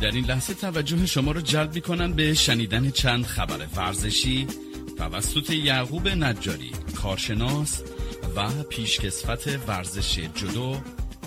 در این لحظه توجه شما را جلب می کنم به شنیدن چند خبر ورزشی توسط یعقوب نجاری کارشناس و پیشکسوت ورزش جدو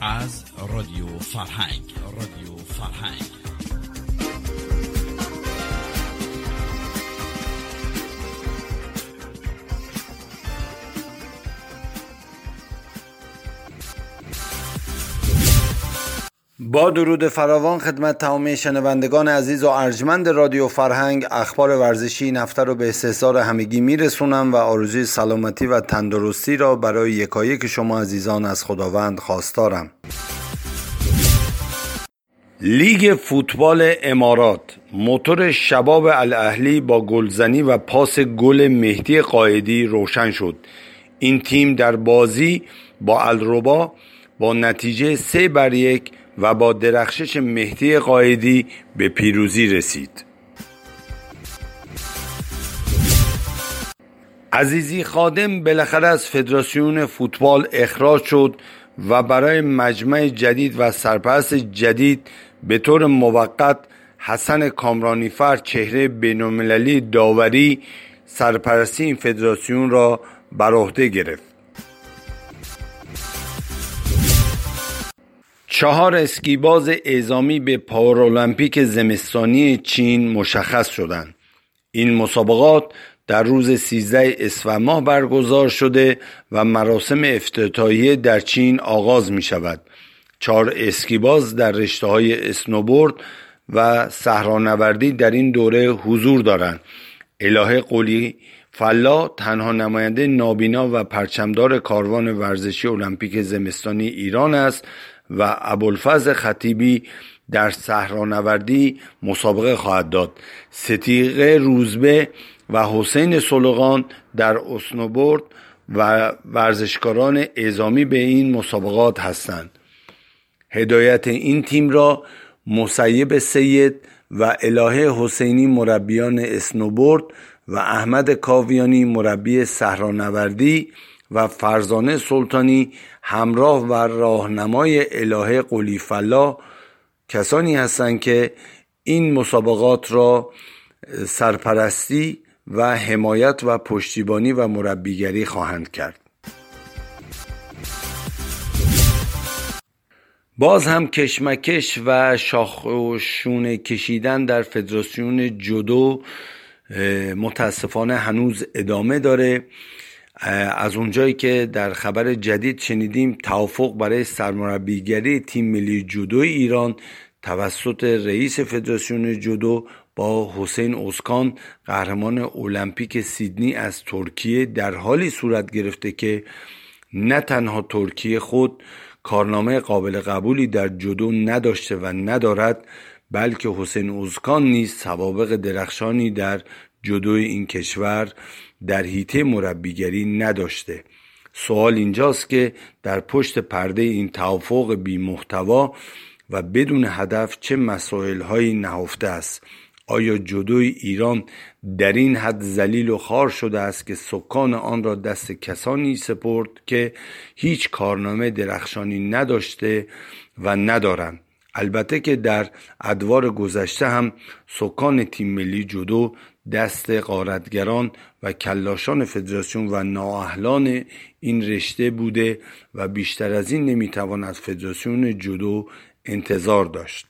از رادیو فرهنگ. رادیو فرهنگ. با درود فراوان خدمت تمام شنوندگان عزیز و ارجمند رادیو فرهنگ اخبار ورزشی نفته رو به استحضار همگی میرسونم و آرزوی سلامتی و تندرستی را برای یکایک شما عزیزان از خداوند خواستارم. لیگ فوتبال امارات موتور شباب الاهلی با گلزنی و پاس گل مهدی قائدی روشن شد. این تیم در بازی با الربا با نتیجه سه بر یک و با درخشش مهدی قایدی به پیروزی رسید. عزیزی خادم بالاخره از فدراسیون فوتبال اخراج شد و برای مجمع جدید و سرپرست جدید به طور موقت حسن کامرانیفر چهره بینالمللی داوری سرپرستی این فدراسیون را بر عهده گرفت. چهار اسکیباز اعزامی به پارالمپیک زمستانی چین مشخص شدند. این مسابقات در روز 13 اسفند ماه برگزار شده و مراسم افتتاحیه در چین آغاز می شود. چهار اسکیباز در رشته های اسنوبورد و صحرانوردی در این دوره حضور دارند. الهه قولی فلا تنها نماینده نابینا و پرچمدار کاروان ورزشی المپیک زمستانی ایران است و ابوالفضل خطیبی در صحرانوردی مسابقه خواهد داد. ستیقه روزبه و حسین سلوغان در اسنوبورد و ورزشکاران اعزامی به این مسابقات هستند. هدایت این تیم را مسیب سید و الهه حسینی مربیان اسنوبورد و احمد کاویانی مربی صحرانوردی و فرزانه سلطانی همراه و راهنمای الهه قلیفلا کسانی هستند که این مسابقات را سرپرستی و حمایت و پشتیبانی و مربیگری خواهند کرد. باز هم کشمکش و شاخ و شونه کشیدن در فدراسیون جودو متاسفانه هنوز ادامه داره. از اونجایی که در خبر جدید شنیدیم توافق برای سرمربیگری تیم ملی جودو ایران توسط رئیس فدراسیون جودو با حسین اسکان قهرمان المپیک سیدنی از ترکیه در حالی صورت گرفته که نه تنها ترکیه خود کارنامه قابل قبولی در جودو نداشته و ندارد بلکه حسین اوزکان نیز سوابق درخشانی در جدوی این کشور در حیطه مربیگری نداشته. سوال اینجاست که در پشت پرده این توافق بی محتوا و بدون هدف چه مسائل هایی نهفته است؟ آیا جدوی ایران در این حد زلیل و خار شده است که سکان آن را دست کسانی سپرد که هیچ کارنامه درخشانی نداشته و ندارند؟ البته که در ادوار گذشته هم سکان تیم ملی جودو دست قارتگران و کلاشان فدراسیون و نااهلان این رشته بوده و بیشتر از این نمی‌توان از فدراسیون جودو انتظار داشت.